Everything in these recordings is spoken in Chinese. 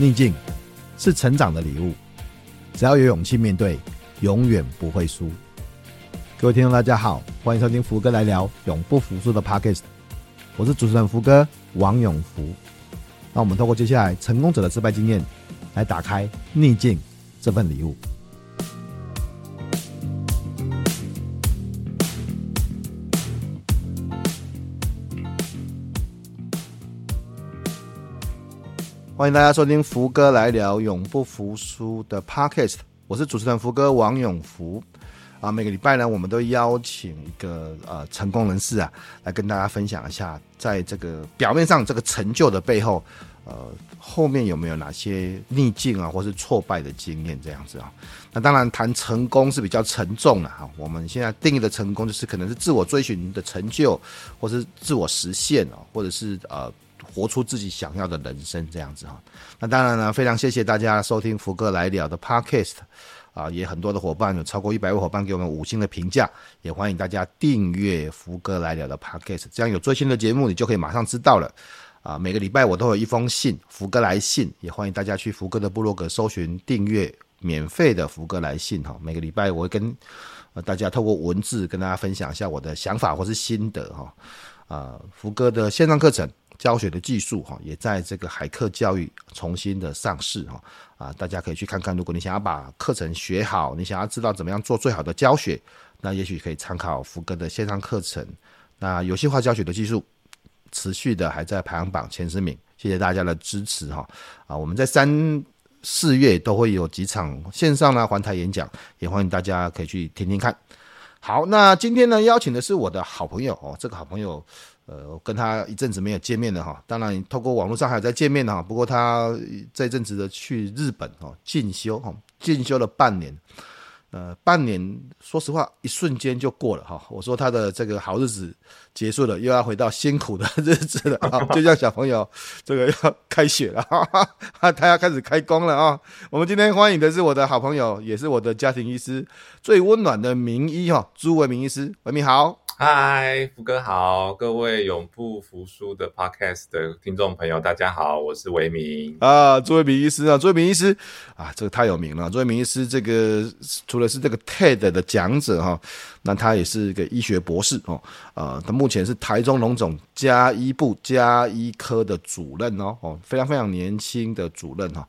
逆境是成长的礼物，只要有勇气面对，永远不会输。各位听众，大家好，欢迎收听福哥来聊永不服输的 Podcast，我是主持人福哥王永福。那我们透过接下来成功者的失败经验，来打开逆境这份礼物。欢迎大家收听福哥来聊永不服输的 Podcast，我是主持人福哥王永福啊。每个礼拜呢，我们都邀请一个呃成功人士啊，来跟大家分享一下，在这个表面上这个成就的背后，呃，后面有没有哪些逆境啊，或是挫败的经验这样子啊？那当然，谈成功是比较沉重的哈。我们现在定义的成功，就是可能是自我追寻的成就，或是自我实现哦，或者是呃。活出自己想要的人生，这样子哈。那当然呢，非常谢谢大家收听福哥来了的 Podcast 啊，也很多的伙伴有超过一百位伙伴给我们五星的评价，也欢迎大家订阅福哥来了的 Podcast，这样有最新的节目你就可以马上知道了啊。每个礼拜我都有一封信，福哥来信，也欢迎大家去福哥的部落格搜寻订阅免费的福哥来信哈。每个礼拜我会跟大家透过文字跟大家分享一下我的想法或是心得哈。啊，福哥的线上课程。教学的技术哈，也在这个海客教育重新的上市哈啊，大家可以去看看。如果你想要把课程学好，你想要知道怎么样做最好的教学，那也许可以参考福哥的线上课程。那游戏化教学的技术持续的还在排行榜前十名，谢谢大家的支持哈啊！我们在三四月都会有几场线上呢环台演讲，也欢迎大家可以去听听看。好，那今天呢邀请的是我的好朋友哦，这个好朋友。呃，我跟他一阵子没有见面了哈，当然透过网络上还有在见面哈，不过他这阵子的去日本哦进修哈，进修了半年，呃，半年说实话一瞬间就过了哈。我说他的这个好日子结束了，又要回到辛苦的日子了啊，就像小朋友这个要开学了哈，他要开始开工了啊。我们今天欢迎的是我的好朋友，也是我的家庭医师，最温暖的名医哈，朱维明医师，文明好。嗨，福哥好，各位永不服输的 Podcast 的听众朋友，大家好，我是维明啊，朱维明医师啊，朱维明医师啊，这个太有名了。朱维明医师这个除了是这个 TED 的讲者哈，那他也是一个医学博士哦，啊，他目前是台中龙总加医部加医科的主任哦，哦，非常非常年轻的主任哈。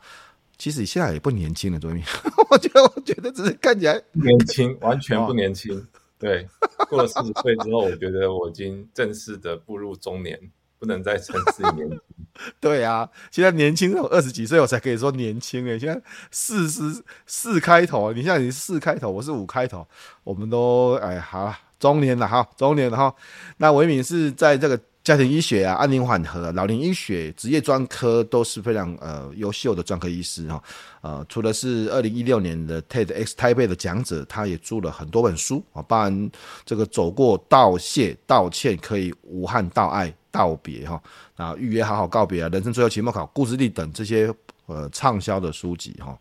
其实现在也不年轻了，朱维明，我觉得我觉得只是看起来年轻，完全不年轻。对，过了四十岁之后，我觉得我已经正式的步入中年，不能再称自己年轻。对啊，现在年轻，我二十几岁我才可以说年轻诶。现在四十四开头，你现在你是四开头，我是五开头，我们都哎好中年了哈，中年了哈。那维敏是在这个。家庭医学啊，安宁缓和、老年医学、职业专科都是非常呃优秀的专科医师哈。呃，除了是二零一六年的 TEDx type 的讲者，他也著了很多本书啊，包含这个走过道谢、道歉，可以无憾道爱道别哈，啊预约好好告别啊，人生最后期末考、故事力等这些呃畅销的书籍哈。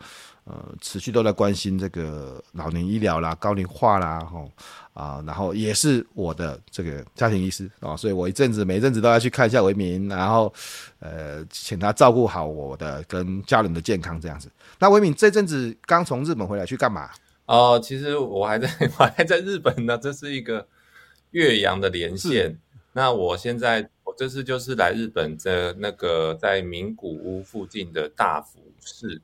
呃，持续都在关心这个老年医疗啦、高龄化啦，哈啊，然后也是我的这个家庭医师啊，所以我一阵子每一阵子都要去看一下维明，然后呃，请他照顾好我的跟家人的健康这样子。那维明这阵子刚从日本回来，去干嘛？哦、呃，其实我还在，我还在日本呢。这是一个岳阳的连线。那我现在我这次就是来日本的那个在名古屋附近的大福市。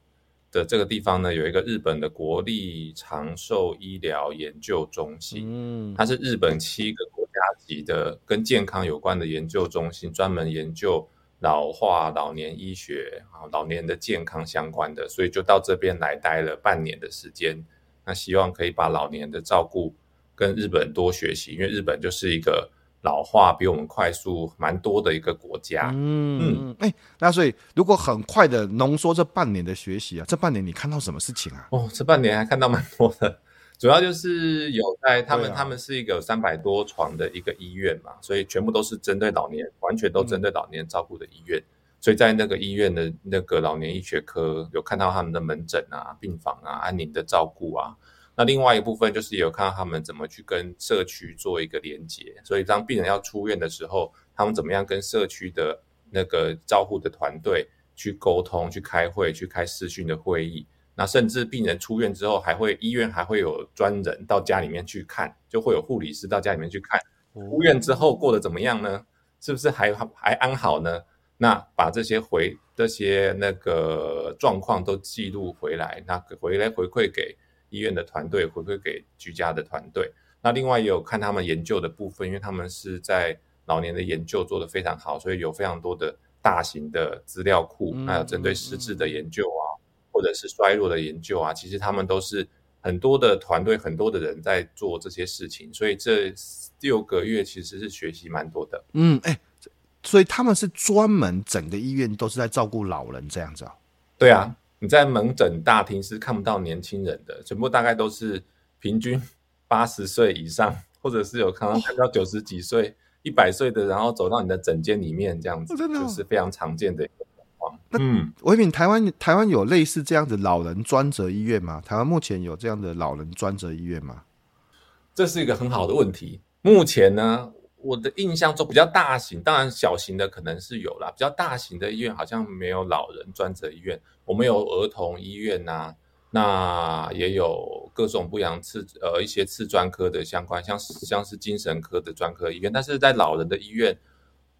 的这个地方呢，有一个日本的国立长寿医疗研究中心，嗯，它是日本七个国家级的跟健康有关的研究中心，专门研究老化、老年医学啊、老年的健康相关的，所以就到这边来待了半年的时间。那希望可以把老年的照顾跟日本多学习，因为日本就是一个。老化比我们快速蛮多的一个国家，嗯嗯，哎、欸，那所以如果很快的浓缩这半年的学习啊，这半年你看到什么事情啊？哦，这半年还看到蛮多的，主要就是有在他们，啊、他们是一个三百多床的一个医院嘛，所以全部都是针对老年，完全都针对老年照顾的医院，嗯、所以在那个医院的那个老年医学科有看到他们的门诊啊、病房啊、安宁的照顾啊。那另外一部分就是有看到他们怎么去跟社区做一个连接，所以当病人要出院的时候，他们怎么样跟社区的那个照护的团队去沟通、去开会、去开视讯的会议。那甚至病人出院之后，还会医院还会有专人到家里面去看，就会有护理师到家里面去看。出院之后过得怎么样呢？是不是还还安好呢？那把这些回这些那个状况都记录回来，那回来回馈给医院的团队，回馈给居家的团队。那另外也有看他们研究的部分，因为他们是在老年的研究做得非常好，所以有非常多的大型的资料库，还有针对失智的研究啊，或者是衰弱的研究啊，其实他们都是很多的团队，很多的人在做这些事情，所以这六个月其实是学习蛮多的。嗯，哎、欸，所以他们是专门整个医院都是在照顾老人这样子啊？对啊，你在门诊大厅是看不到年轻人的，全部大概都是平均 八十岁以上，或者是有看到看到九十几岁、一百岁的，然后走到你的诊间里面这样子，就是非常常见的。嗯，唯品，台湾台湾有类似这样的老人专责医院吗？台湾目前有这样的老人专责医院吗？这是一个很好的问题。目前呢，我的印象中比较大型，当然小型的可能是有啦，比较大型的医院好像没有老人专责医院。我们有儿童医院呐、那也有各种不一样次呃一些次专科的相关，像像是精神科的专科医院，但是在老人的医院。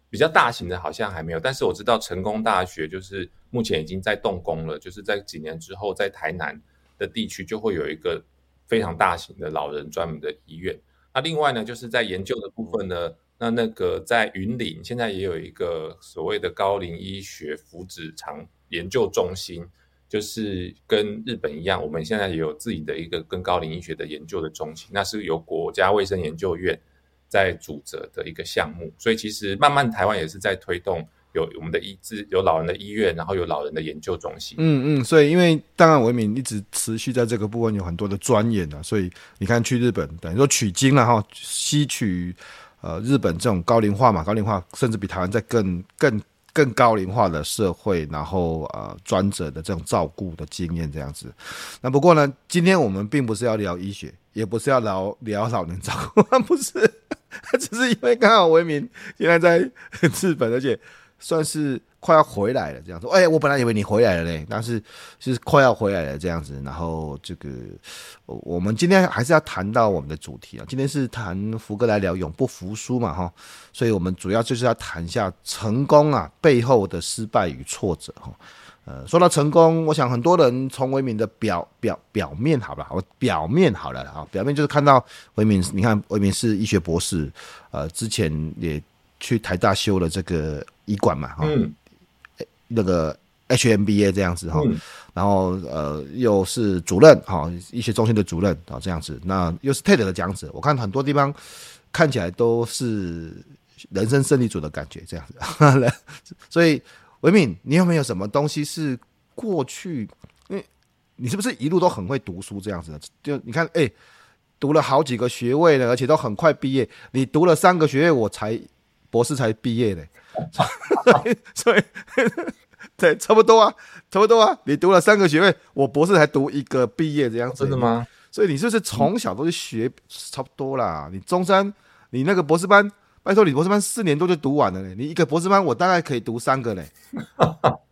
比较大型的好像还没有，但是我知道成功大学就是目前已经在动工了，就是在几年之后，在台南的地区就会有一个非常大型的老人专门的医院。那另外呢，就是在研究的部分呢，那那个在云林现在也有一个所谓的高龄医学福祉长研究中心，就是跟日本一样，我们现在也有自己的一个跟高龄医学的研究的中心，那是由国家卫生研究院。在主责的一个项目，所以其实慢慢台湾也是在推动有我们的医治，有老人的医院，然后有老人的研究中心。嗯嗯，所以因为当然文明一直持续在这个部分有很多的钻研啊，所以你看去日本等于说取经了哈，吸取呃日本这种高龄化嘛，高龄化甚至比台湾在更更更高龄化的社会，然后呃专责的这种照顾的经验这样子。那不过呢，今天我们并不是要聊医学，也不是要聊聊老人照顾，不是。只是因为刚好文明现在在日本，而且算是快要回来了，这样说。哎，我本来以为你回来了嘞，但是是快要回来了这样子。然后这个，我们今天还是要谈到我们的主题啊。今天是谈福哥来聊永不服输嘛，哈。所以我们主要就是要谈一下成功啊背后的失败与挫折，哈。呃，说到成功，我想很多人从唯品的表表表面好吧，我表面好了啊，表面就是看到唯品，你看唯品是医学博士，呃，之前也去台大修了这个医管嘛，哈、嗯，那个 HMBA 这样子哈，嗯、然后呃又是主任哈，医学中心的主任啊这样子，那又是 TED 的讲者，我看很多地方看起来都是人生胜利组的感觉这样子，所以。维敏，你有没有什么东西是过去？因为你是不是一路都很会读书这样子的？就你看，哎、欸，读了好几个学位了，而且都很快毕业。你读了三个学位，我才博士才毕业嘞。所以，对，差不多啊，差不多啊。你读了三个学位，我博士才读一个毕业这样子。真的吗？所以你是不是从小都是学差不多啦？你中山，你那个博士班。拜托，你博士班四年多就读完了嘞！你一个博士班，我大概可以读三个嘞。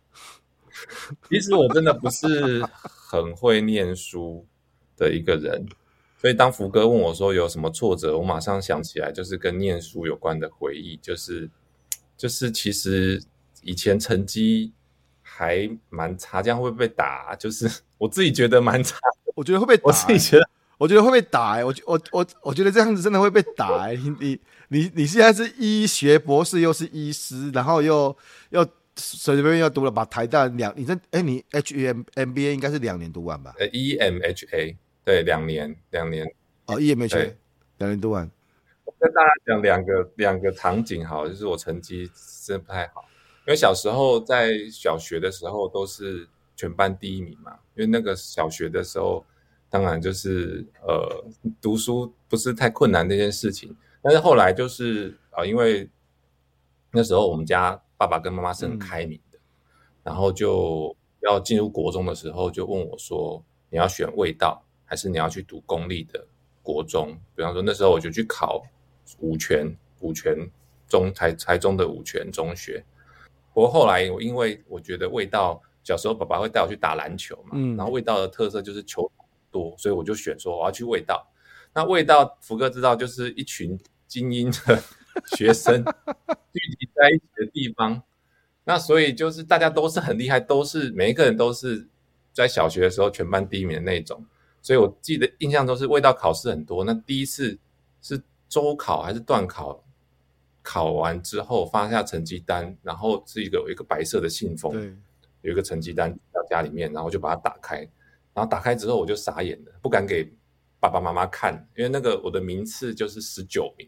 其实我真的不是很会念书的一个人，所以当福哥问我说有什么挫折，我马上想起来就是跟念书有关的回忆，就是就是其实以前成绩还蛮差，这样会不会被打？就是 我自己觉得蛮差，我觉得会被打，我自己觉得。我觉得会被打哎、欸，我我我我觉得这样子真的会被打哎、欸！你你你你现在是医学博士，又是医师，然后又又随随便便又读了把台大两，你这哎你 H E M M B A 应该是两年读完吧？呃 E M H A 对两年两年哦 E M H A 两年读完。我跟大家讲两个两个场景好，就是我成绩真的不太好，因为小时候在小学的时候都是全班第一名嘛，因为那个小学的时候。当然就是呃，读书不是太困难那件事情，但是后来就是啊、呃，因为那时候我们家爸爸跟妈妈是很开明的，嗯、然后就要进入国中的时候，就问我说：“你要选卫道，还是你要去读公立的国中？”比方说那时候我就去考五权，五权中台台中的五权中学。不过后来我因为我觉得味道，小时候爸爸会带我去打篮球嘛，嗯，然后味道的特色就是球多，所以我就选说我要去味道。那味道福哥知道，就是一群精英的学生 聚集在一起的地方。那所以就是大家都是很厉害，都是每一个人都是在小学的时候全班第一名的那种。所以我记得印象中是味道考试很多。那第一次是周考还是段考？考完之后发下成绩单，然后是一个有一个白色的信封，对，有一个成绩单到家里面，然后就把它打开，然后打开之后我就傻眼了，不敢给爸爸妈妈看，因为那个我的名次就是十九名，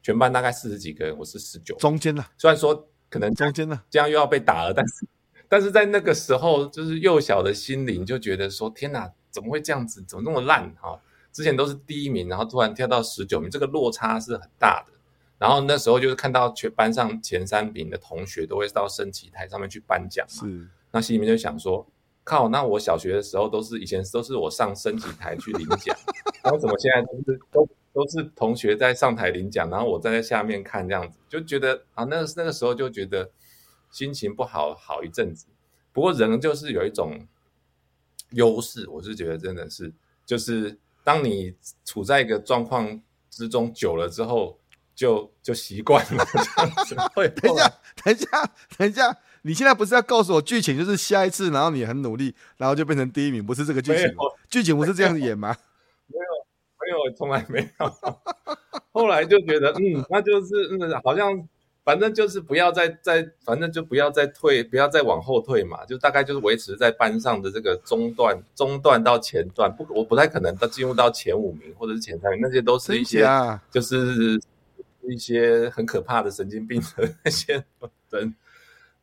全班大概四十几个人，我是十九，中间呢，虽然说可能中间呢，这样又要被打了，但是 但是在那个时候，就是幼小的心灵就觉得说，天哪，怎么会这样子，怎么那么烂哈？之前都是第一名，然后突然跳到十九名，这个落差是很大的。然后那时候就是看到全班上前三名的同学都会到升旗台上面去颁奖嘛，是。那心里面就想说，靠，那我小学的时候都是以前都是我上升旗台去领奖，然后怎么现在都是都都是同学在上台领奖，然后我站在下面看这样子，就觉得啊，那个那个时候就觉得心情不好好一阵子。不过人就是有一种优势，我是觉得真的是，就是当你处在一个状况之中久了之后。就就习惯了这样子。会等一下，等一下，等一下，你现在不是要告诉我剧情就是下一次，然后你很努力，然后就变成第一名，不是这个剧情？剧情不是这样子演吗？没有，没有，从来没有。后来就觉得，嗯，那就是，嗯，好像反正就是不要再再，反正就不要再退，不要再往后退嘛，就大概就是维持在班上的这个中段，中段到前段，不，我不太可能到进入到前五名或者是前三名，那些都是一些，就是。一些很可怕的神经病的那些 人，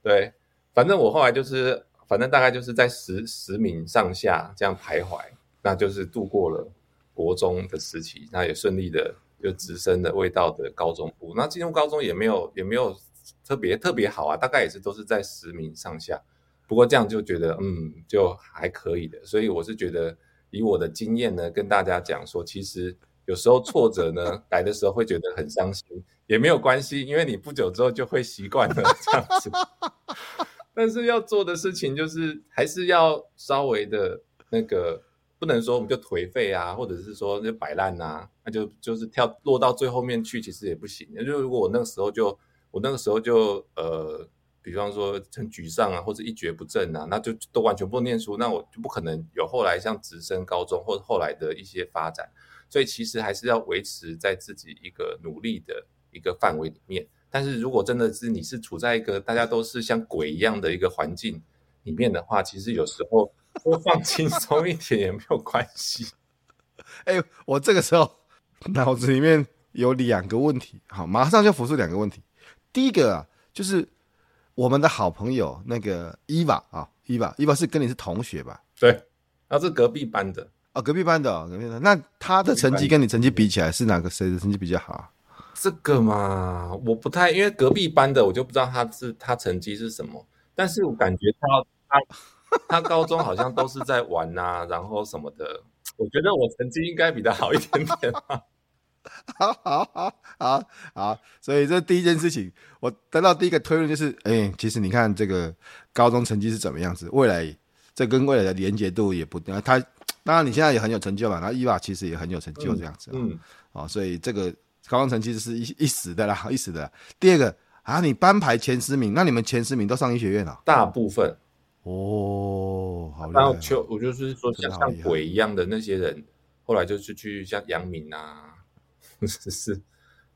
对，反正我后来就是，反正大概就是在十十名上下这样徘徊，那就是度过了国中的时期，那也顺利的就直升的味道的高中部。那进入高中也没有也没有特别特别好啊，大概也是都是在十名上下。不过这样就觉得嗯，就还可以的。所以我是觉得以我的经验呢，跟大家讲说，其实。有时候挫折呢来的时候会觉得很伤心，也没有关系，因为你不久之后就会习惯了这样子。但是要做的事情就是还是要稍微的那个，不能说我们就颓废啊，或者是说就摆烂啊，那就就是跳落到最后面去，其实也不行。就如果我那个时候就我那个时候就呃，比方说很沮丧啊，或者一蹶不振啊，那就都完全不念书，那我就不可能有后来像直升高中或者后来的一些发展。所以其实还是要维持在自己一个努力的一个范围里面。但是如果真的是你是处在一个大家都是像鬼一样的一个环境里面的话，其实有时候多放轻松一点也没有关系。哎、欸，我这个时候脑子里面有两个问题，好，马上就浮出两个问题。第一个啊，就是我们的好朋友那个伊娃啊，伊娃，伊娃是跟你是同学吧？对，他是隔壁班的。哦，隔壁班的，哦，隔壁班的。那他的成绩跟你成绩比起来，是哪个谁的成绩比较好？这个嘛，我不太，因为隔壁班的，我就不知道他是他成绩是什么。但是我感觉他他 他高中好像都是在玩呐，然后什么的。我觉得我成绩应该比他好一点点啊。好好好好好，所以这第一件事情，我得到第一个推论就是，哎，其实你看这个高中成绩是怎么样子，未来这跟未来的连结度也不定，他。当然，你现在也很有成就嘛。然后伊娃其实也很有成就，这样子。嗯，哦，所以这个高中成绩是一一时的啦，一时的。第二个啊，你班排前十名，那你们前十名都上医学院了？大部分。哦，好。然后就我就是说，像像鬼一样的那些人，后来就是去像阳明啊，就是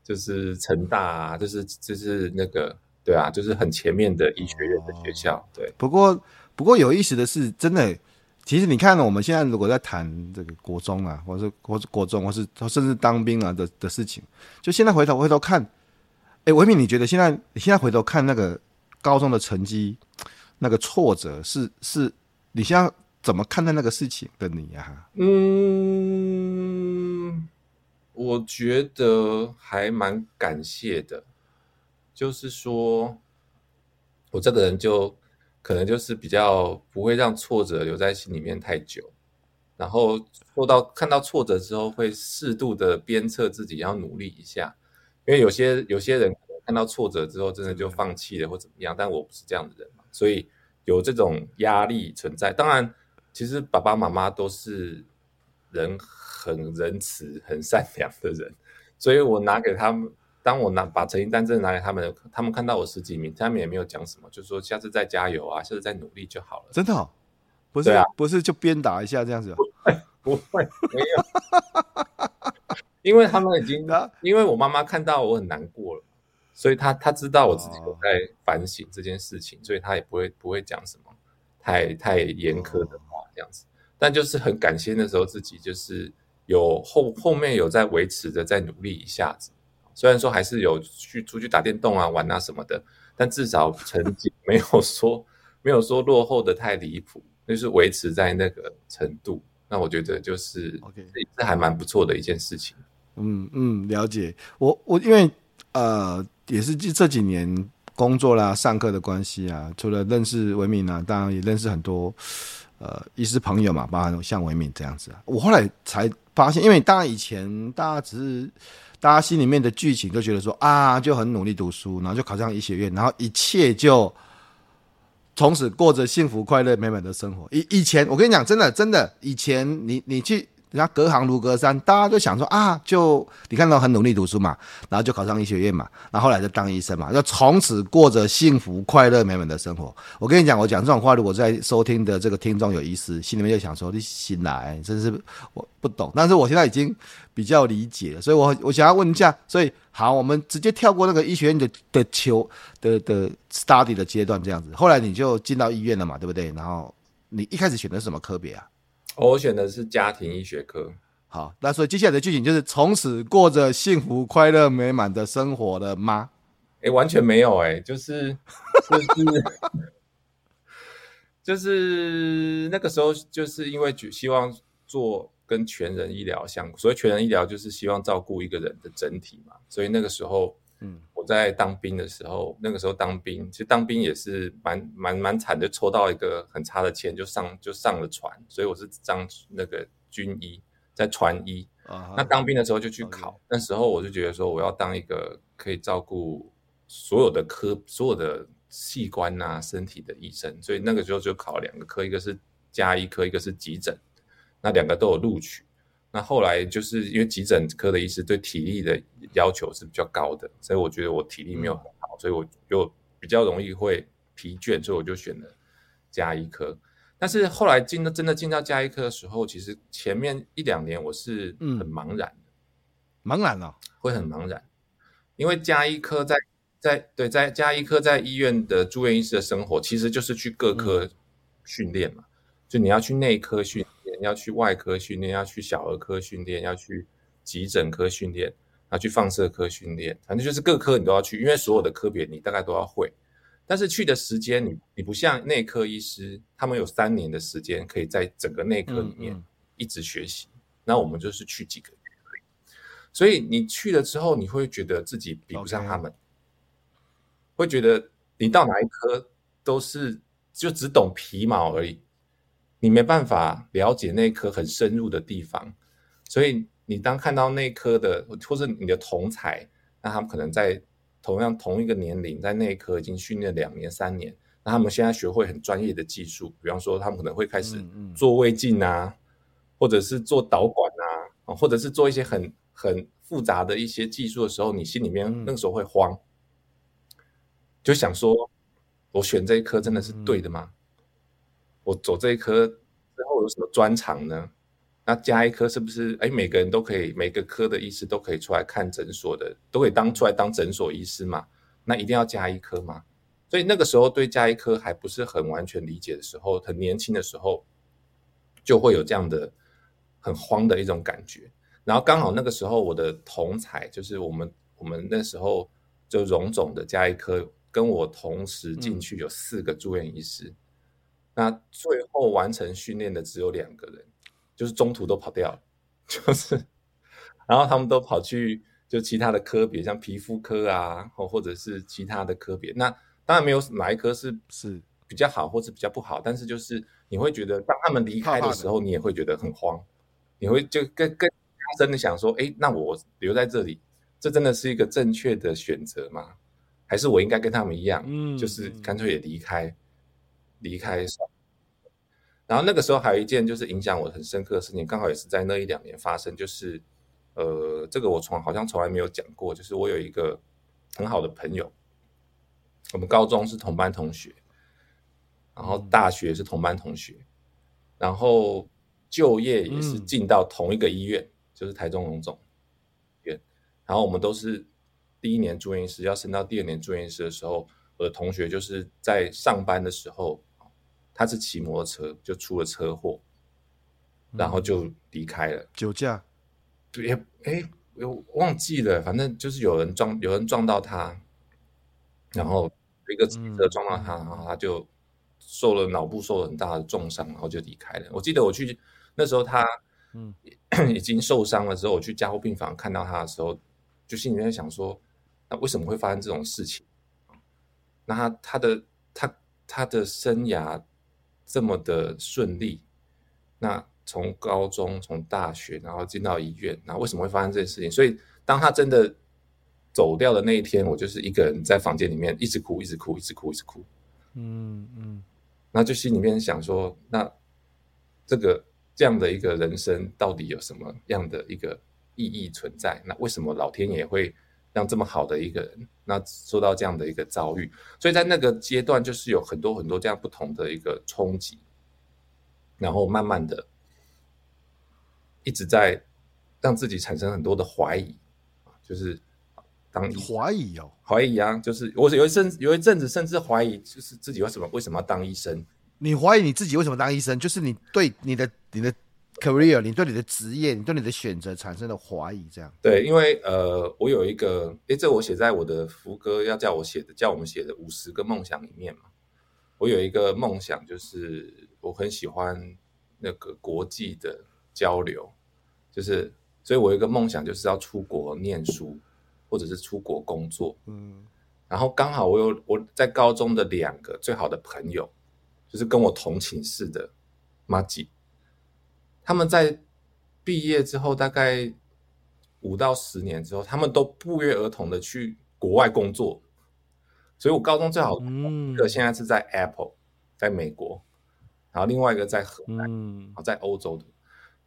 就是成大啊，就是就是那个对啊，就是很前面的医学院的学校。对。不过不过有意思的是，真的。其实你看呢，我们现在如果在谈这个国中啊，或是或是国中，或是甚至当兵啊的的事情，就现在回头回头看，哎，维敏，你觉得现在你现在回头看那个高中的成绩，那个挫折是是，你现在怎么看待那个事情的你啊？嗯，我觉得还蛮感谢的，就是说我这个人就。可能就是比较不会让挫折留在心里面太久，然后受到看到挫折之后，会适度的鞭策自己要努力一下，因为有些有些人看到挫折之后，真的就放弃了或怎么样。但我不是这样的人，所以有这种压力存在。当然，其实爸爸妈妈都是人很仁慈、很善良的人，所以我拿给他们，当我拿把成绩单真的拿给他们，他们看到我十几名，他们也没有讲什么，就说下次再加油啊，下次再努力就好了。真的、哦？不是啊，不是就鞭打一下这样子？不会，不会，没有。因为他们已经，因为我妈妈看到我很难过了，所以他他知道我自己有在反省这件事情，所以他也不会不会讲什么太太严苛的话这样子。但就是很感谢那时候自己就是有后后面有在维持着在努力一下子，虽然说还是有去出去打电动啊玩啊什么的，但至少成绩没有说没有说落后的太离谱，就是维持在那个程度。那我觉得就是这还蛮不错的一件事情。嗯嗯，了解。我我因为呃也是这这几年工作啦、上课的关系啊，除了认识维敏啊，当然也认识很多呃医师朋友嘛，包含像维敏这样子啊。我后来才发现，因为当然以前大家只是大家心里面的剧情都觉得说啊，就很努力读书，然后就考上医学院，然后一切就从此过着幸福、快乐、美满的生活。以以前我跟你讲，真的真的，以前你你去。人家隔行如隔山，大家就想说啊，就你看到很努力读书嘛，然后就考上医学院嘛，然后后来就当医生嘛，就从此过着幸福、快乐、美满的生活。我跟你讲，我讲这种话，如果在收听的这个听众有医师，心里面就想说，你醒来，真是我不懂。但是我现在已经比较理解了，所以我我想要问一下，所以好，我们直接跳过那个医学院的的求的的 study 的阶段，这样子，后来你就进到医院了嘛，对不对？然后你一开始选的是什么科别啊？我选的是家庭医学科。好，那所以接下来的剧情就是从此过着幸福、快乐、美满的生活了吗？哎、欸，完全没有哎、欸，就是就是就是那个时候，就是因为希望做跟全人医疗相关，所以全人医疗就是希望照顾一个人的整体嘛，所以那个时候。嗯，我在当兵的时候，那个时候当兵，其实当兵也是蛮蛮蛮惨，就抽到一个很差的签，就上就上了船，所以我是当那个军医，在船医。Uh-huh. 那当兵的时候就去考.那时候我就觉得说，我要当一个可以照顾所有的科、所有的器官啊、身体的医生，所以那个时候就考两个科，一个是加医科，一个是急诊，那两个都有录取。那后来就是因为急诊科的医师对体力的要求是比较高的，所以我觉得我体力没有很好，所以我就比较容易会疲倦，所以我就选了加医科。但是后来进到真的进到加医科的时候，其实前面一两年我是很茫然的，茫然了，会很茫然，因为加医科在在对在加医科在医院的住院医师的生活，其实就是去各科训练嘛，就你要去内科训。要去外科训练，要去小儿科训练，要去急诊科训练，要去放射科训练，反正就是各科你都要去，因为所有的科别你大概都要会。但是去的时间你你不像内科医师，他们有三年的时间可以在整个内科里面一直学习，嗯嗯，那我们就是去几个月。所以你去了之后，你会觉得自己比不上他们.会觉得你到哪一科都是就只懂皮毛而已。你没办法了解那科很深入的地方，所以你当看到那科的或者你的同才，那他们可能在同样同一个年龄，在内科已经训练两年三年，那他们现在学会很专业的技术，比方说他们可能会开始做胃镜啊，或者是做导管啊，或者是做一些很很复杂的一些技术的时候，你心里面那个时候会慌，就想说，我选这一科真的是对的吗？我走这一科之后有什么专长呢？那加一科是不是哎，每个人都可以，每个科的医师都可以出来看诊所的，都可以当出来当诊所医师嘛？那一定要加一科吗？所以那个时候对加一科还不是很完全理解的时候，很年轻的时候，就会有这样的很慌的一种感觉。然后刚好那个时候我的同才就是我们我们那时候就荣总的加一科跟我同时进去有四个住院医师。嗯那最后完成训练的只有两个人，就是中途都跑掉了，就是，然后他们都跑去就其他的科别，像皮肤科啊，或或者是其他的科别。那当然没有哪一科是是比较好或是比较不好，但是就是你会觉得当他们离开的时候，你也会觉得很慌，你会就更更加深的想说，哎，那我留在这里，这真的是一个正确的选择吗？还是我应该跟他们一样，嗯，就是干脆也离开，离开。然后那个时候还有一件就是影响我很深刻的事情，刚好也是在那一两年发生，就是呃，这个我从好像从来没有讲过，就是我有一个很好的朋友，我们高中是同班同学，然后大学是同班同学，然后就业也是进到同一个医院，就是台中荣总。院然后我们都是第一年住院医师，要升到第二年住院医师的时候，我的同学就是在上班的时候，他是骑摩托车就出了车祸，然后就离开了。酒驾？对，哎，我忘记了，反正就是有人撞，有人撞到他，然后一个汽车撞到他，然后他就受了脑部受了很大的重伤，然后就离开了。我记得我去那时候他嗯 已经受伤了之后，我去加护病房看到他的时候。就心里面想说，那为什么会发生这种事情？那他他的他他的生涯这么的顺利，那从高中从大学，然后进到医院，那为什么会发生这件事情？所以当他真的走掉的那一天，我就是一个人在房间里面一直哭，一直哭，一直哭，一直哭。嗯嗯，那就心里面想说，那这个这样的一个人生到底有什么样的一个？意义存在，那为什么老天爷会让这么好的一个人，那受到这样的一个遭遇？所以在那个阶段，就是有很多很多这样不同的一个冲击，然后慢慢的一直在让自己产生很多的怀疑，就是当怀疑哦，怀疑啊，就是我有一阵有一阵子甚至怀疑，就是自己为什么为什么要当医生？你怀疑你自己为什么当医生？就是你对你的你的。career，你对你的职业，你对你的选择产生了怀疑，这样对，因为呃，我有一个，诶，这我写在我的福哥要叫我写的，叫我们写的五十个梦想里面嘛。我有一个梦想，就是我很喜欢那个国际的交流，就是，所以我有一个梦想，就是要出国念书，或者是出国工作。嗯，然后刚好我有我在高中的两个最好的朋友，就是跟我同寝室的马吉。他们在毕业之后，大概五到十年之后，他们都不约而同的去国外工作。所以，我高中最好的一个现在是在 Apple，在美国，然后另外一个在荷兰，然后在欧洲的。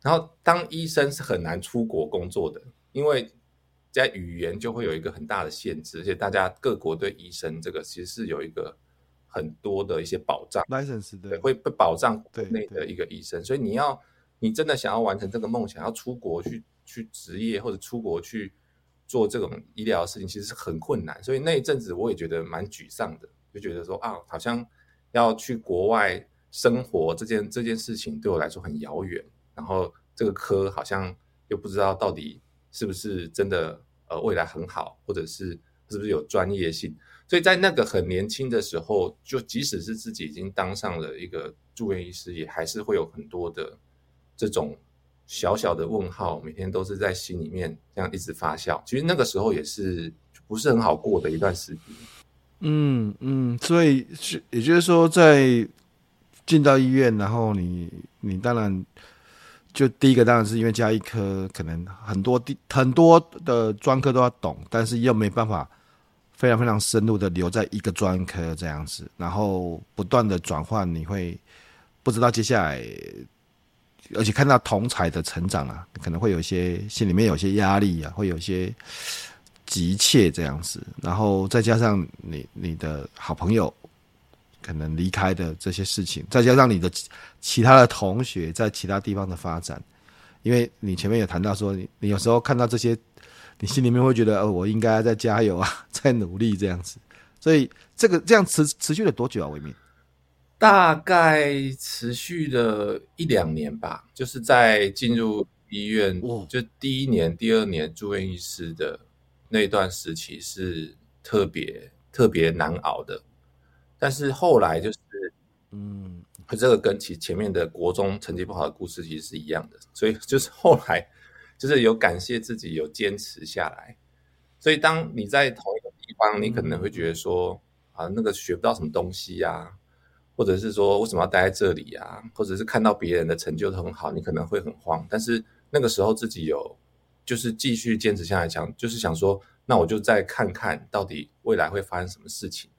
然后，当医生是很难出国工作的，因为在语言就会有一个很大的限制，而且大家各国对医生这个其实是有一个很多的一些保障，license 对，会被保障国内的一个医生，所以你要。你真的想要完成这个梦想，要出国去去执业，或者出国去做这种医疗事情，其实是很困难。所以那一阵子我也觉得蛮沮丧的，就觉得说啊，好像要去国外生活这件这件事情对我来说很遥远。然后这个科好像又不知道到底是不是真的呃未来很好，或者是是不是有专业性。所以在那个很年轻的时候，就即使是自己已经当上了一个住院医师，也还是会有很多的。这种小小的问号，每天都是在心里面这样一直发酵。其实那个时候也是不是很好过的一段时间。嗯嗯，所以是也就是说，在进到医院，然后你你当然就第一个当然是因为加医科可能很多地很多的专科都要懂，但是又没办法非常非常深入的留在一个专科这样子，然后不断的转换，你会不知道接下来。而且看到同侪的成长啊，可能会有一些心里面有些压力啊，会有一些急切这样子。然后再加上你你的好朋友可能离开的这些事情，再加上你的其他的同学在其他地方的发展，因为你前面有谈到说，你你有时候看到这些，你心里面会觉得，哦，我应该再加油啊，再努力这样子。所以这个这样持持续了多久啊？维铭？大概持续了一两年吧，就是在进入医院，就第一年、第二年住院医师的那段时期是特别特别难熬的。但是后来就是，嗯，这个跟其前面的国中成绩不好的故事其实是一样的，所以 就是后来就是有感谢自己有坚持下来。所以当你在同一个地方，你可能会觉得说啊，那个学不到什么东西呀。或者是说为什么要待在这里啊？或者是看到别人的成就很好，你可能会很慌。但是那个时候自己有，就是继续坚持下来，想就是想说，那我就再看看到底未来会发生什么事情。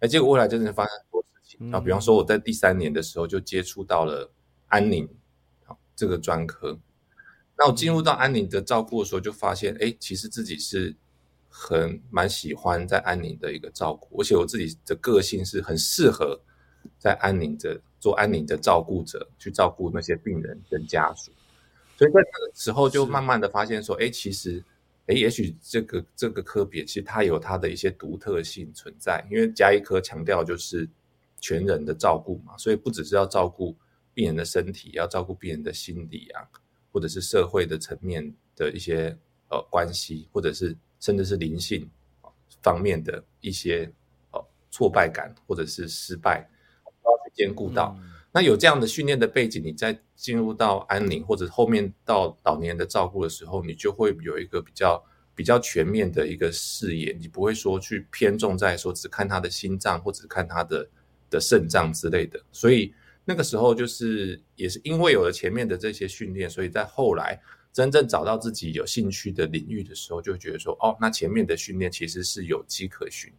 哎，结果未来真的发生很多事情。啊，比方说我在第三年的时候就接触到了安宁，好，这个专科。那我进入到安宁的照顾的时候，就发现，哎，其实自己是很蛮喜欢在安宁的一个照顾，而且我自己的个性是很适合在安宁的做安宁的照顾者，去照顾那些病人跟家属。所以在那个时候，就慢慢的发现说，哎，其实，哎，也许这个这个科别其实它有它的一些独特性存在，因为加医科强调就是全人的照顾嘛，所以不只是要照顾病人的身体，要照顾病人的心理啊，或者是社会的层面的一些呃关系，或者是甚至是灵性方面的一些呃挫败感或者是失败，都要去兼顾到。嗯那有这样的训练的背景，你在进入到安宁或者后面到老年的照顾的时候，你就会有一个比较比较全面的一个视野，你不会说去偏重在说只看他的心脏或者看他的的肾脏之类的。所以那个时候就是也是因为有了前面的这些训练，所以在后来真正找到自己有兴趣的领域的时候，就会觉得说哦，那前面的训练其实是有迹可循。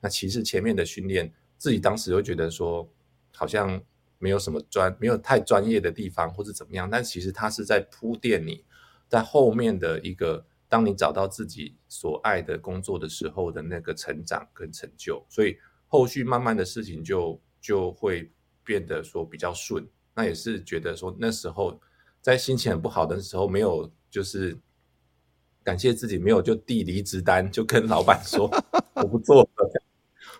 那其实前面的训练自己当时会觉得说好像。没有什么专，没有太专业的地方，或者怎么样，但其实它是在铺垫你在后面的一个，当你找到自己所爱的工作的时候的那个成长跟成就，所以后续慢慢的事情就就会变得说比较顺。那也是觉得说那时候在心情很不好的时候，没有就是感谢自己没有就递离职单，就跟老板说 我不做了。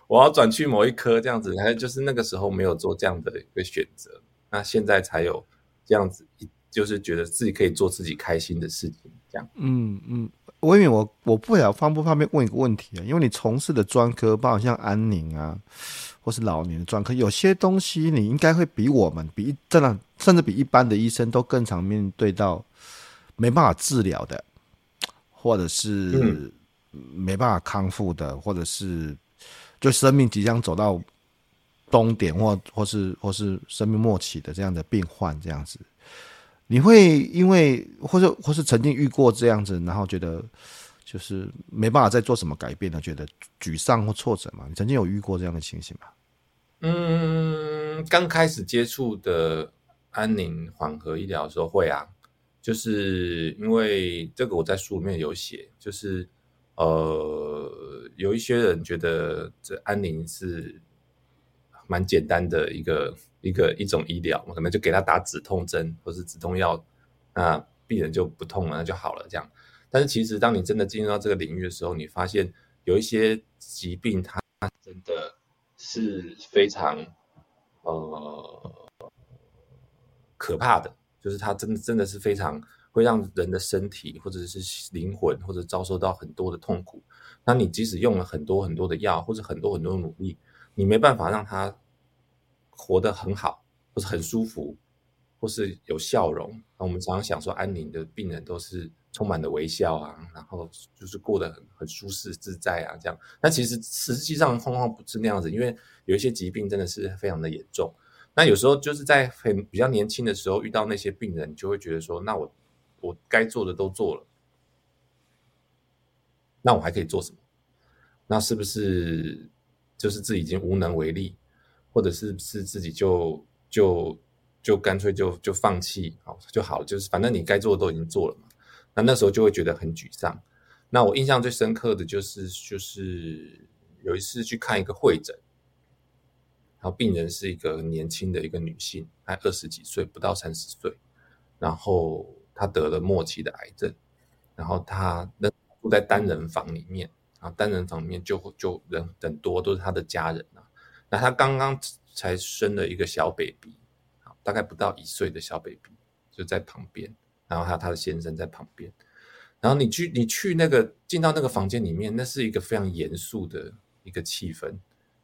我要转去某一科这样子，还就是那个时候没有做这样的一个选择，那现在才有这样子，就是觉得自己可以做自己开心的事情，这样。嗯嗯，我以为我我不晓得方不方便问一个问题啊？因为你从事的专科，包括像安宁啊，或是老年的专科，有些东西你应该会比我们比真的甚至比一般的医生都更常面对到没办法治疗的，或者是没办法康复的，或者是。就生命即将走到终点，或或是或是生命末期的这样的病患，这样子，你会因为或者或是曾经遇过这样子，然后觉得就是没办法再做什么改变了，觉得沮丧或挫折嘛？你曾经有遇过这样的情形吗？嗯，刚开始接触的安宁缓和医疗的时候会啊，就是因为这个我在书里面有写，就是。呃，有一些人觉得这安宁是蛮简单的一个一个一种医疗，可能就给他打止痛针或是止痛药，那病人就不痛了，那就好了这样。但是其实当你真的进入到这个领域的时候，你发现有一些疾病它真的是非常呃可怕的，就是它真的真的是非常。会让人的身体或者是灵魂或者遭受到很多的痛苦。那你即使用了很多很多的药或者很多很多的努力，你没办法让他活得很好，或是很舒服，或是有笑容。那我们常常想说，安宁的病人都是充满了微笑啊，然后就是过得很很舒适自在啊，这样。但其实实际上状况不是那样子，因为有一些疾病真的是非常的严重。那有时候就是在很比较年轻的时候遇到那些病人，你就会觉得说，那我。我该做的都做了，那我还可以做什么？那是不是就是自己已经无能为力，或者是是自己就就就干脆就就放弃好就好了？就是反正你该做的都已经做了嘛。那那时候就会觉得很沮丧。那我印象最深刻的就是就是有一次去看一个会诊，然后病人是一个年轻的一个女性，还二十几岁，不到三十岁，然后。她得了末期的癌症，然后她那住在单人房里面，然后单人房里面就就人很多，都是他的家人啊。那他刚刚才生了一个小 baby，啊大概不到一岁的小 baby 就在旁边，然后还有他的先生在旁边。然后你去你去那个进到那个房间里面，那是一个非常严肃的一个气氛，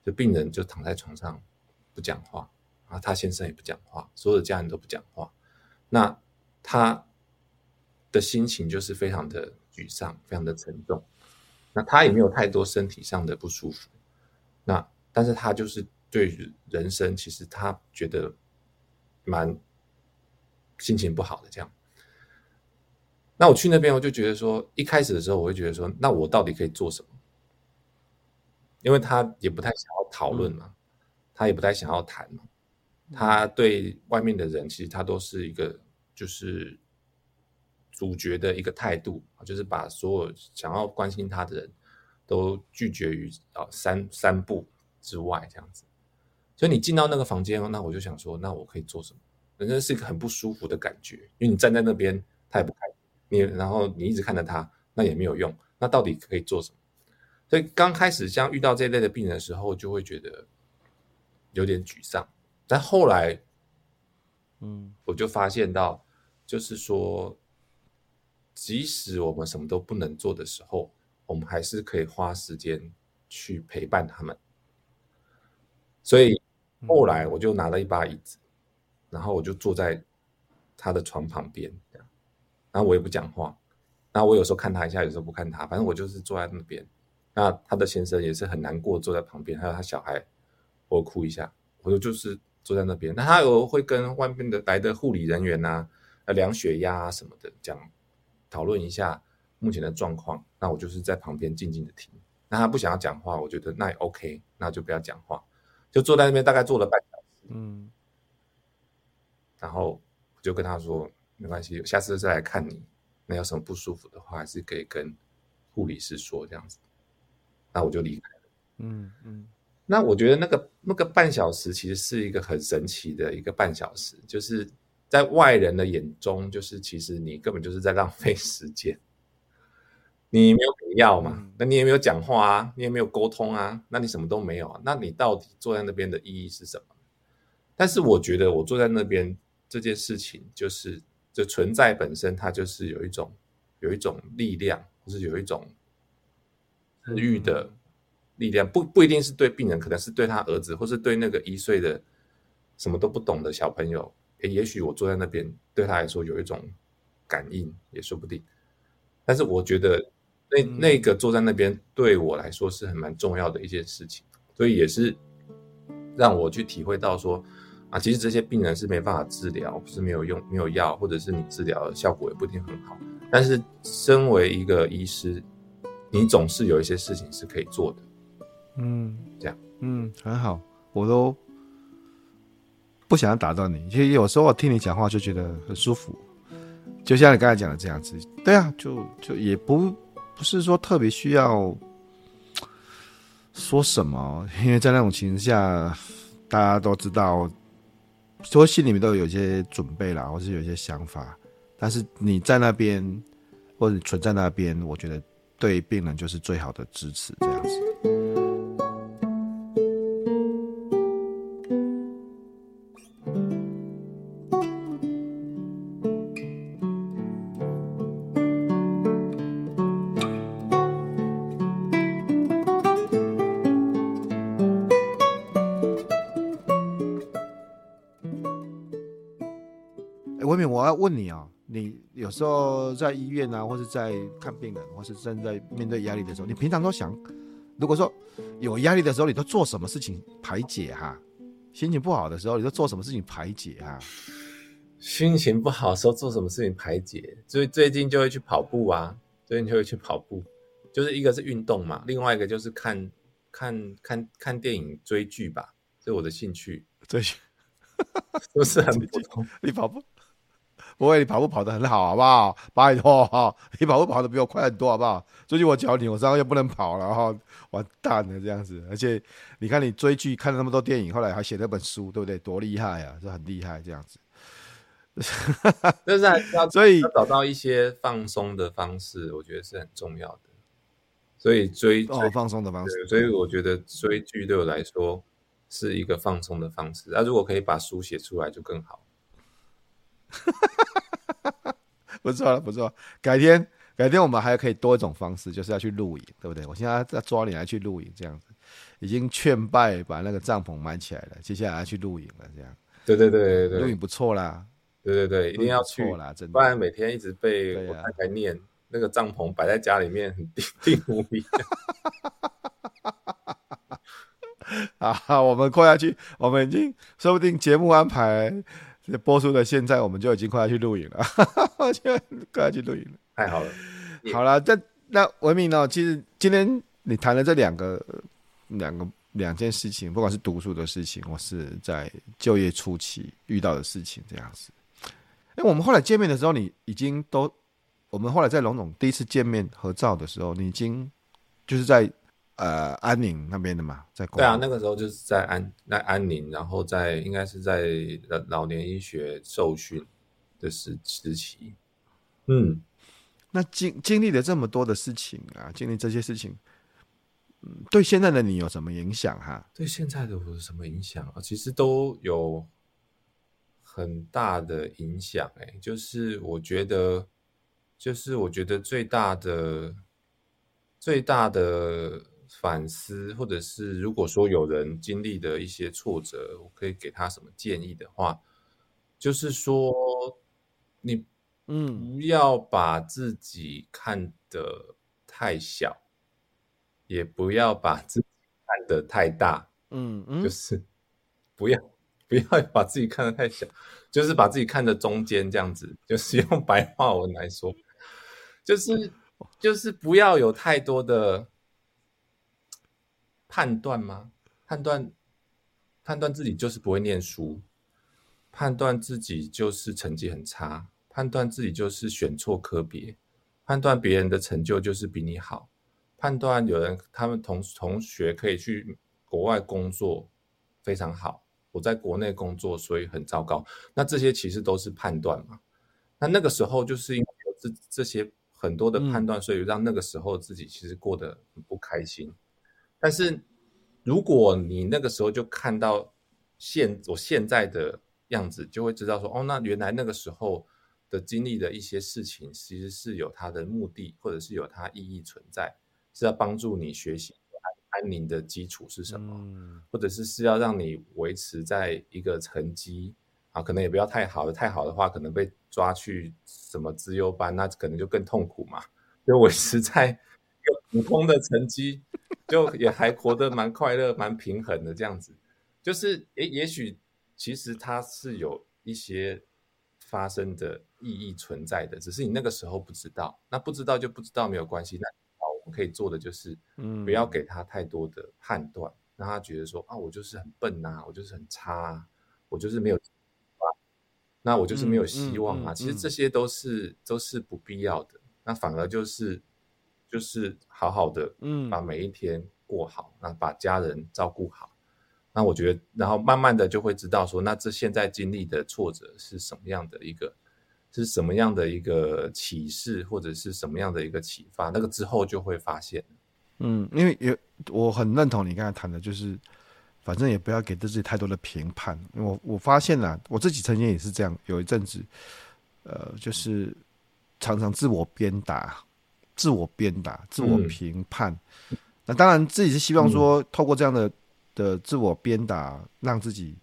就病人就躺在床上不讲话，然后他先生也不讲话，所有的家人都不讲话。那他。的心情就是非常的沮丧，非常的沉重。那他也没有太多身体上的不舒服，那但是他就是对人生其实他觉得蛮心情不好的这样。那我去那边，我就觉得说，一开始的时候，我会觉得说，那我到底可以做什么？因为他也不太想要讨论嘛，他也不太想要谈嘛，他对外面的人，其实他都是一个就是主角的一个态度，就是把所有想要关心他的人都拒绝于啊三三步之外这样子。所以你进到那个房间，那我就想说，那我可以做什么？人生是一个很不舒服的感觉，因为你站在那边，他也不看。你然后你一直看着他，那也没有用。那到底可以做什么？所以刚开始像遇到这一类的病人的时候，就会觉得有点沮丧。但后来，嗯，我就发现到，就是说，即使我们什么都不能做的时候，我们还是可以花时间去陪伴他们。所以后来我就拿了一把椅子，然后我就坐在他的床旁边。然后我也不讲话，然后我有时候看他一下，有时候不看他，反正我就是坐在那边。那他的先生也是很难过，坐在旁边，还有他小孩，我哭一下，我就就是坐在那边。那他有会跟外面的来的护理人员啊，量血压啊什么的，讲讨论一下目前的状况。那我就是在旁边静静的听。那他不想要讲话，我觉得那也 OK，那就不要讲话，就坐在那边，大概坐了半小时。嗯，然后我就跟他说。没关系，下次再来看你。那有什么不舒服的话，还是可以跟护理师说这样子。那我就离开了。嗯嗯。那我觉得那个那个半小时其实是一个很神奇的一个半小时，就是在外人的眼中，就是其实你根本就是在浪费时间。你没有给药嘛？嗯、那你也没有讲话啊，你也没有沟通啊，那你什么都没有啊？那你到底坐在那边的意义是什么？但是我觉得我坐在那边这件事情就是。就存在本身，它就是有一种有一种力量，或是有一种治愈的力量，不不一定是对病人，可能是对他儿子，或是对那个一岁的什么都不懂的小朋友。诶，也许我坐在那边，对他来说有一种感应，也说不定。但是我觉得那那个坐在那边对我来说是很蛮重要的一件事情，所以也是让我去体会到说。啊，其实这些病人是没办法治疗，不是没有用，没有药，或者是你治疗的效果也不一定很好。但是，身为一个医师，你总是有一些事情是可以做的。嗯，这样，嗯，很好，我都不想要打断你。其实有时候我听你讲话就觉得很舒服，就像你刚才讲的这样子。对啊，就就也不不是说特别需要说什么，因为在那种情况下，大家都知道。说心里面都有一些准备啦，或是有一些想法，但是你在那边，或者存在那边，我觉得对病人就是最好的支持，这样子。问你啊，你有时候在医院啊，或是在看病人，或是正在面对压力的时候，你平常都想，如果说有压力的时候，你都做什么事情排解哈？心情不好的时候，你都做什么事情排解哈？心情不好的时候做什么事情排解？所以最近就会去跑步啊，最近就会去跑步，就是一个是运动嘛，另外一个就是看看看看电影、追剧吧，这是我的兴趣。追剧不是很普通，你跑步。不会，你跑步跑得很好，好不好？拜托哈，你跑步跑得比我快很多，好不好？最近我脚扭伤，又不能跑了，然后完蛋了这样子。而且你看，你追剧看了那么多电影，后来还写了本书，对不对？多厉害啊，这很厉害这样子。但是还是要，所以要找到一些放松的方式，我觉得是很重要的。所以追哦，放松的方式。所以我觉得追剧对我来说是一个放松的方式。那如果可以把书写出来，就更好。不错了，不错。改天，改天我们还可以多一种方式，就是要去露营，对不对？我现在在抓你来去露营，这样子已经劝败把那个帐篷买起来了。接下来要去露营了，这样。对对对对对，露营不错啦。对对对，一定要去啦，真的。不然每天一直被我太太念，啊、那个帐篷摆在家里面很定定无比。啊，我们快下去，我们已经说不定节目安排。播出的现在，我们就已经快要去录影了，就快要去录影了。太好了，好了，这那文明呢？其实今天你谈了这两个两个两件事情，不管是读书的事情，或是在就业初期遇到的事情，这样子。哎，我们后来见面的时候，你已经都，我们后来在龙总第一次见面合照的时候，你已经就是在。呃，安宁那边的嘛，在对啊，那个时候就是在安在安宁，然后在应该是在老年医学受训的时时期。嗯，那经经历了这么多的事情啊，经历这些事情，嗯，对现在的你有什么影响哈？对现在的我有什么影响啊？其实都有很大的影响哎，就是我觉得，就是我觉得最大的最大的。反思，或者是如果说有人经历的一些挫折，我可以给他什么建议的话，就是说，你嗯，不要把自己看得太小，嗯、也不要把自己看得太大，嗯嗯，就是不要不要 把自己看得太小，就是把自己看得中间这样子，就是用白话文来说，就是就是不要有太多的。判断吗？判断，判断自己就是不会念书，判断自己就是成绩很差，判断自己就是选错科别，判断别人的成就就是比你好，判断有人他们同同学可以去国外工作非常好，我在国内工作所以很糟糕。那这些其实都是判断嘛。那那个时候就是因为这这些很多的判断，所以让那个时候自己其实过得很不开心。但是，如果你那个时候就看到现我现在的样子，就会知道说，哦，那原来那个时候的经历的一些事情，其实是有它的目的，或者是有它意义存在，是要帮助你学习安安宁的基础是什么，嗯、或者是是要让你维持在一个成绩啊，可能也不要太好的，太好的话，可能被抓去什么资优班，那可能就更痛苦嘛，就维持在一个。普通的成绩，就也还活得蛮快乐、蛮平衡的这样子，就是也，也许其实它是有一些发生的意义存在的，只是你那个时候不知道。那不知道就不知道没有关系。那我们可以做的就是，不要给他太多的判断，让他觉得说啊，我就是很笨呐，我就是很差，我就是没有啊，那我就是没有希望啊。其实这些都是都是不必要的，那反而就是。就是好好的，嗯，把每一天过好，那、嗯、把家人照顾好，那我觉得，然后慢慢的就会知道说，那这现在经历的挫折是什么样的一个，是什么样的一个启示，或者是什么样的一个启发，那个之后就会发现。嗯，因为也我很认同你刚才谈的，就是反正也不要给自己太多的评判。因为我我发现了，我自己曾经也是这样，有一阵子，呃，就是常常自我鞭打。自我鞭打、自我评判，嗯、那当然自己是希望说，透过这样的、嗯、的自我鞭打，让自己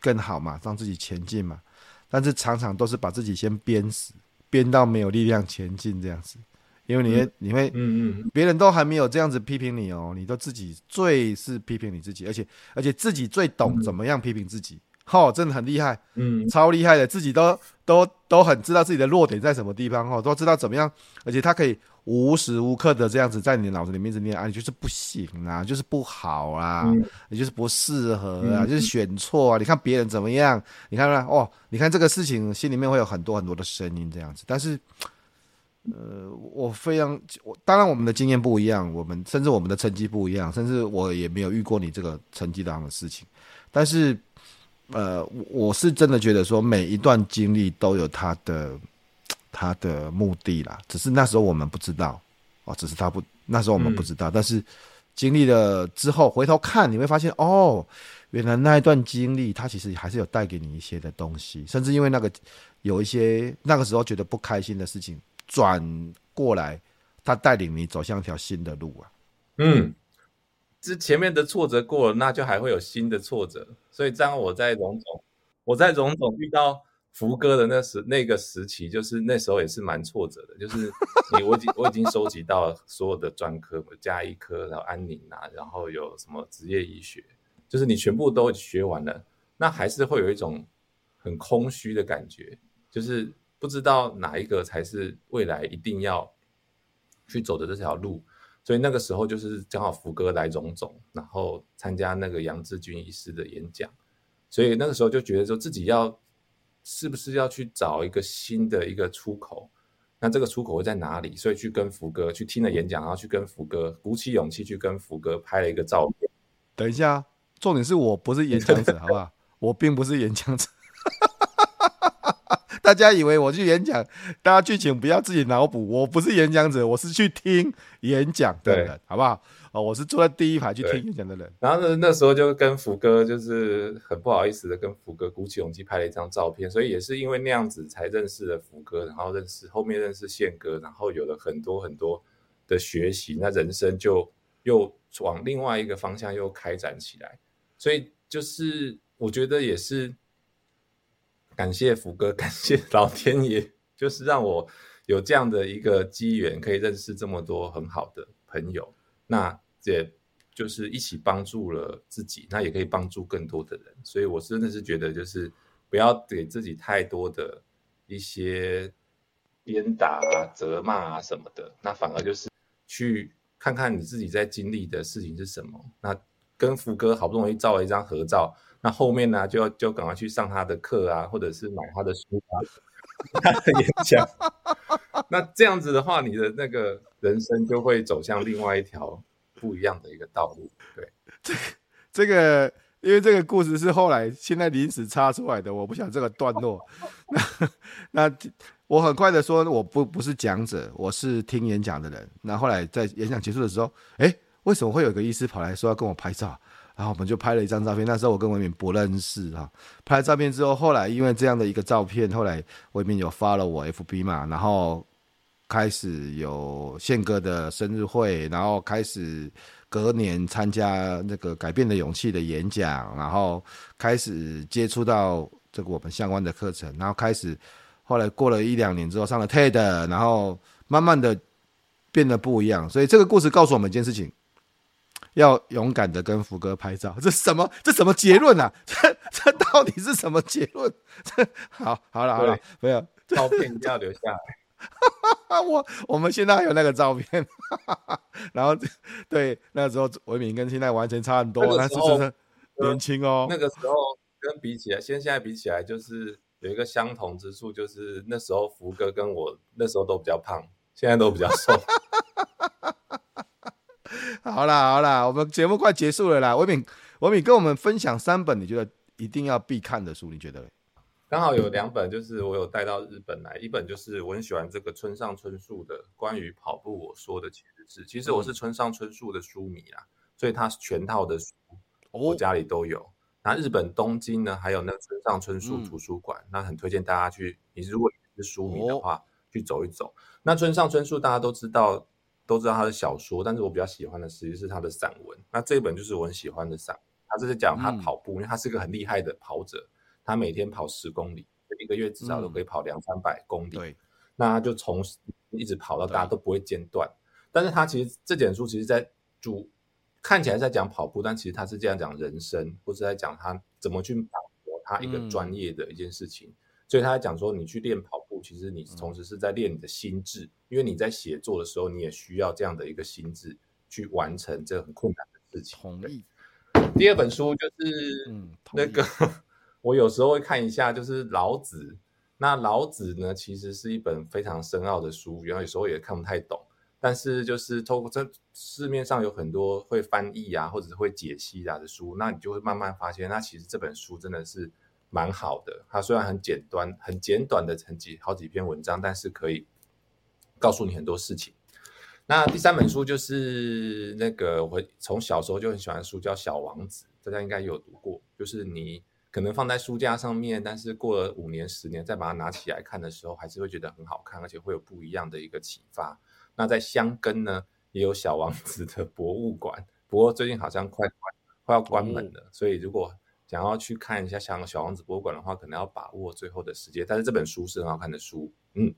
更好嘛，让自己前进嘛。但是常常都是把自己先鞭死，鞭到没有力量前进这样子。因为你会，嗯、你会，嗯嗯，别人都还没有这样子批评你哦，你都自己最是批评你自己，而且而且自己最懂怎么样批评自己。嗯哦，真的很厉害，嗯，超厉害的，自己都都都很知道自己的弱点在什么地方，哦，都知道怎么样，而且他可以无时无刻的这样子在你脑子里面一直念啊，你就是不行啊，就是不好啊，嗯、你就是不适合啊，嗯、就是选错啊，你看别人怎么样，你看看哦，你看这个事情心里面会有很多很多的声音这样子，但是，呃，我非常，我当然我们的经验不一样，我们甚至我们的成绩不一样，甚至我也没有遇过你这个成绩这样的事情，但是。呃，我是真的觉得说，每一段经历都有它的它的目的啦，只是那时候我们不知道哦，只是他不那时候我们不知道，嗯、但是经历了之后回头看，你会发现哦，原来那一段经历它其实还是有带给你一些的东西，甚至因为那个有一些那个时候觉得不开心的事情转过来，它带领你走向一条新的路啊，嗯。之前面的挫折过了，那就还会有新的挫折。所以，当我在荣总，我在荣总遇到福哥的那时那个时期，就是那时候也是蛮挫折的。就是你，我已经我已经收集到所有的专科，加医科，然后安宁啊，然后有什么职业医学，就是你全部都学完了，那还是会有一种很空虚的感觉，就是不知道哪一个才是未来一定要去走的这条路。所以那个时候就是刚好福哥来荣总，然后参加那个杨志军医师的演讲，所以那个时候就觉得说自己要是不是要去找一个新的一个出口。那这个出口会在哪里？所以去跟福哥去听了演讲，然后去跟福哥鼓起勇气去跟福哥拍了一个照片。等一下，重点是我不是演讲者，好不好？我并不是演讲者。大家以为我去演讲，大家剧情不要自己脑补。我不是演讲者，我是去听演讲的人，好不好？哦，我是坐在第一排去听演讲的人。然后呢，那时候就跟福哥，就是很不好意思的跟福哥鼓起勇气拍了一张照片。所以也是因为那样子才认识了福哥，然后认识后面认识宪哥，然后有了很多很多的学习，那人生就又往另外一个方向又开展起来。所以就是我觉得也是感谢福哥，感谢老天爷，就是让我有这样的一个机缘，可以认识这么多很好的朋友。那也就是一起帮助了自己，那也可以帮助更多的人，所以我真的是觉得，就是不要给自己太多的一些鞭打啊、责骂啊什么的，那反而就是去看看你自己在经历的事情是什么。那跟福哥好不容易照了一张合照，那后面呢就要就赶快去上他的课啊，或者是买他的书啊，他的演讲。那这样子的话，你的那个人生就会走向另外一条不一样的一个道路。对，这个这个，因为这个故事是后来现在临时插出来的，我不想这个段落。那那我很快的说，我不不是讲者，我是听演讲的人。那后来在演讲结束的时候，哎，为什么会有个医师跑来说要跟我拍照？然后我们就拍了一张照片。那时候我跟维敏不认识哈。拍了照片之后，后来因为这样的一个照片，后来维敏有发了我 FB 嘛，然后。开始有宪哥的生日会，然后开始隔年参加那个改变的勇气的演讲，然后开始接触到这个我们相关的课程，然后开始后来过了一两年之后上了 TED，然后慢慢的变得不一样。所以这个故事告诉我们一件事情：要勇敢的跟福哥拍照。这什么？这什么结论啊？这这到底是什么结论？这 好好了好了，没有照片一定要留下来。我我们现在还有那个照片，然后对那时候维敏跟现在完全差很多，那是真的年轻哦。那个时候跟比起来，现现在比起来，就是有一个相同之处，就是那时候福哥跟我那时候都比较胖，现在都比较瘦。好啦好啦，我们节目快结束了啦。文敏文敏跟我们分享三本你觉得一定要必看的书，你觉得？刚好有两本，就是我有带到日本来。一本就是我很喜欢这个村上春树的关于跑步我说的其实是，其实我是村上春树的书迷啦，所以他全套的书我家里都有。那日本东京呢，还有那个村上春树图书馆，那很推荐大家去。你如果是书迷的话，去走一走。那村上春树大家都知道，都知道他的小说，但是我比较喜欢的其实际是他的散文。那这一本就是我很喜欢的散文，他这是讲他跑步，因为他是个很厉害的跑者。他每天跑十公里，一个月至少都可以跑两三百公里。嗯、对，那他就从一直跑到大家都不会间断。但是他其实这本书其实在主看起来在讲跑步，但其实他是这样讲人生，或者在讲他怎么去跑，他一个专业的一件事情。嗯、所以他在讲说，你去练跑步，其实你同时是在练你的心智，嗯、因为你在写作的时候，你也需要这样的一个心智去完成这很困难的事情。同意。第二本书就是那个。嗯我有时候会看一下，就是老子。那老子呢，其实是一本非常深奥的书，然后有时候也看不太懂。但是就是透过这市面上有很多会翻译啊，或者是会解析啊的书，那你就会慢慢发现，那其实这本书真的是蛮好的。它虽然很简短、很简短的成几好几篇文章，但是可以告诉你很多事情。那第三本书就是那个我从小时候就很喜欢的书，叫《小王子》，大家应该有读过，就是你。可能放在书架上面，但是过了五年、十年再把它拿起来看的时候，还是会觉得很好看，而且会有不一样的一个启发。那在箱根呢，也有小王子的博物馆，不过最近好像快快要关门了，所以如果想要去看一下像小王子博物馆的话，可能要把握最后的时间。但是这本书是很好看的书，嗯，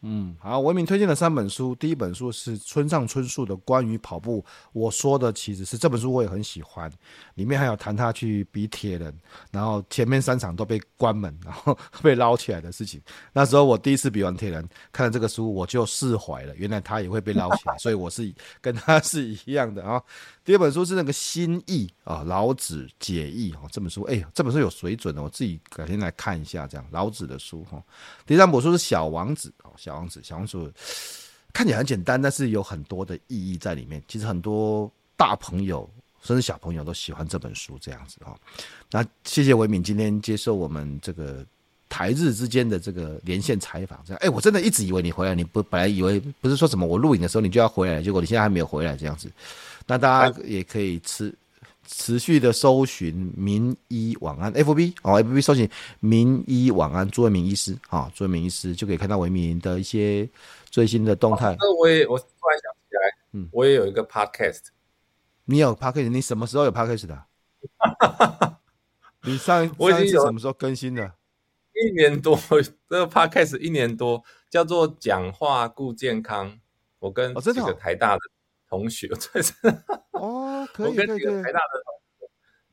嗯，好，文明推荐的三本书，第一本书是村上春树的《关于跑步》，我说的其实是这本书我也很喜欢，里面还有谈他去比铁人，然后前面三场都被关门，然后 被捞起来的事情。那时候我第一次比完铁人，看了这个书我就释怀了，原来他也会被捞起来，所以我是跟他是一样的啊。第二本书是那个《心意》啊，《老子解义》哈，这本书，哎，这本书有水准的，我自己改天来看一下，这样老子的书哈。第三本书是《小王子》哦，《小王子》，小王子看起来很简单，但是有很多的意义在里面。其实很多大朋友甚至小朋友都喜欢这本书这样子哈。那谢谢维敏今天接受我们这个台日之间的这个连线采访，这样，哎，我真的一直以为你回来，你不本来以为不是说什么我录影的时候你就要回来，结果你现在还没有回来这样子。那大家也可以持持续的搜寻名医晚安 FB 哦，FB 搜寻名医晚安朱为民医师啊，朱为民医师就可以看到维明的一些最新的动态。那我也我突然想起来，嗯，我也有一个 podcast。你有 podcast？你什么时候有 podcast 的？你上我已经有什么时候更新的？一年多，这个 podcast 一年多，叫做讲话顾健康。我跟这个台大的。同学，这是哦，可以，我跟几个台大的同学，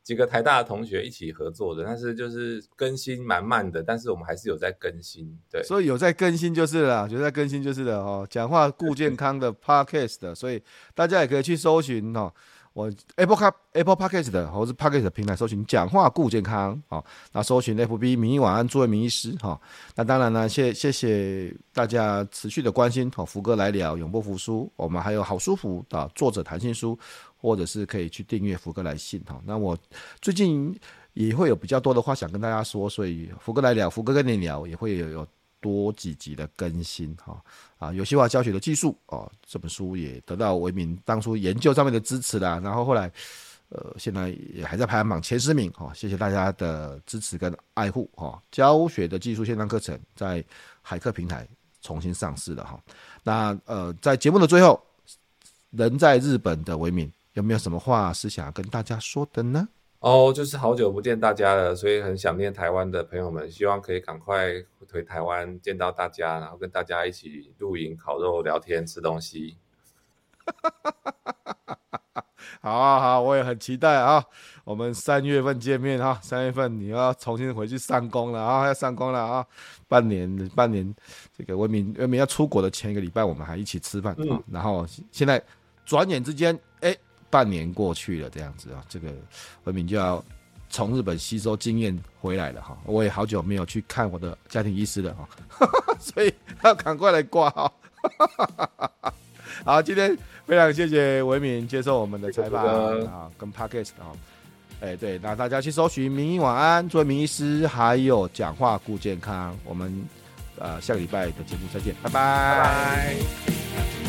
几个台大的同学一起合作的，但是就是更新蛮慢的，但是我们还是有在更新，对，所以有在更新就是了，有在更新就是了哦。讲话顾健康的 Podcast 的，所以大家也可以去搜寻哦。我 Apple Car Apple Podcast 的，或是 Podcast 的平台搜寻“讲话顾健康”好，那搜寻 FB 名医晚安，作为名医师哈。那当然呢，谢谢谢大家持续的关心哦。福哥来聊，永不服输。我们还有好舒服的，作者谈心书，或者是可以去订阅福哥来信哈。那我最近也会有比较多的话想跟大家说，所以福哥来聊，福哥跟你聊也会有有。多几集的更新哈啊，游戏化教学的技术哦，这本书也得到维民当初研究上面的支持啦，然后后来呃，现在也还在排行榜前十名哈，谢谢大家的支持跟爱护哈。教学的技术线上课程在海课平台重新上市了哈。那呃，在节目的最后，人在日本的维民有没有什么话是想要跟大家说的呢？哦，oh, 就是好久不见大家了，所以很想念台湾的朋友们，希望可以赶快回台湾见到大家，然后跟大家一起露营、烤肉、聊天、吃东西。好啊，好，我也很期待啊！我们三月份见面啊，三月份你要重新回去上工了啊，要上工了啊！半年，半年，这个文明文明要出国的前一个礼拜，我们还一起吃饭，嗯，然后现在转眼之间，哎。半年过去了，这样子啊，这个文明就要从日本吸收经验回来了哈。我也好久没有去看我的家庭医师了哈，所以要赶快来挂号。好，今天非常谢谢文明接受我们的采访啊，跟 Podcast 啊，哎对，那大家去搜寻名医晚安，作为名医师，还有讲话顾健康，我们呃下个礼拜的节目再见，拜拜。拜拜。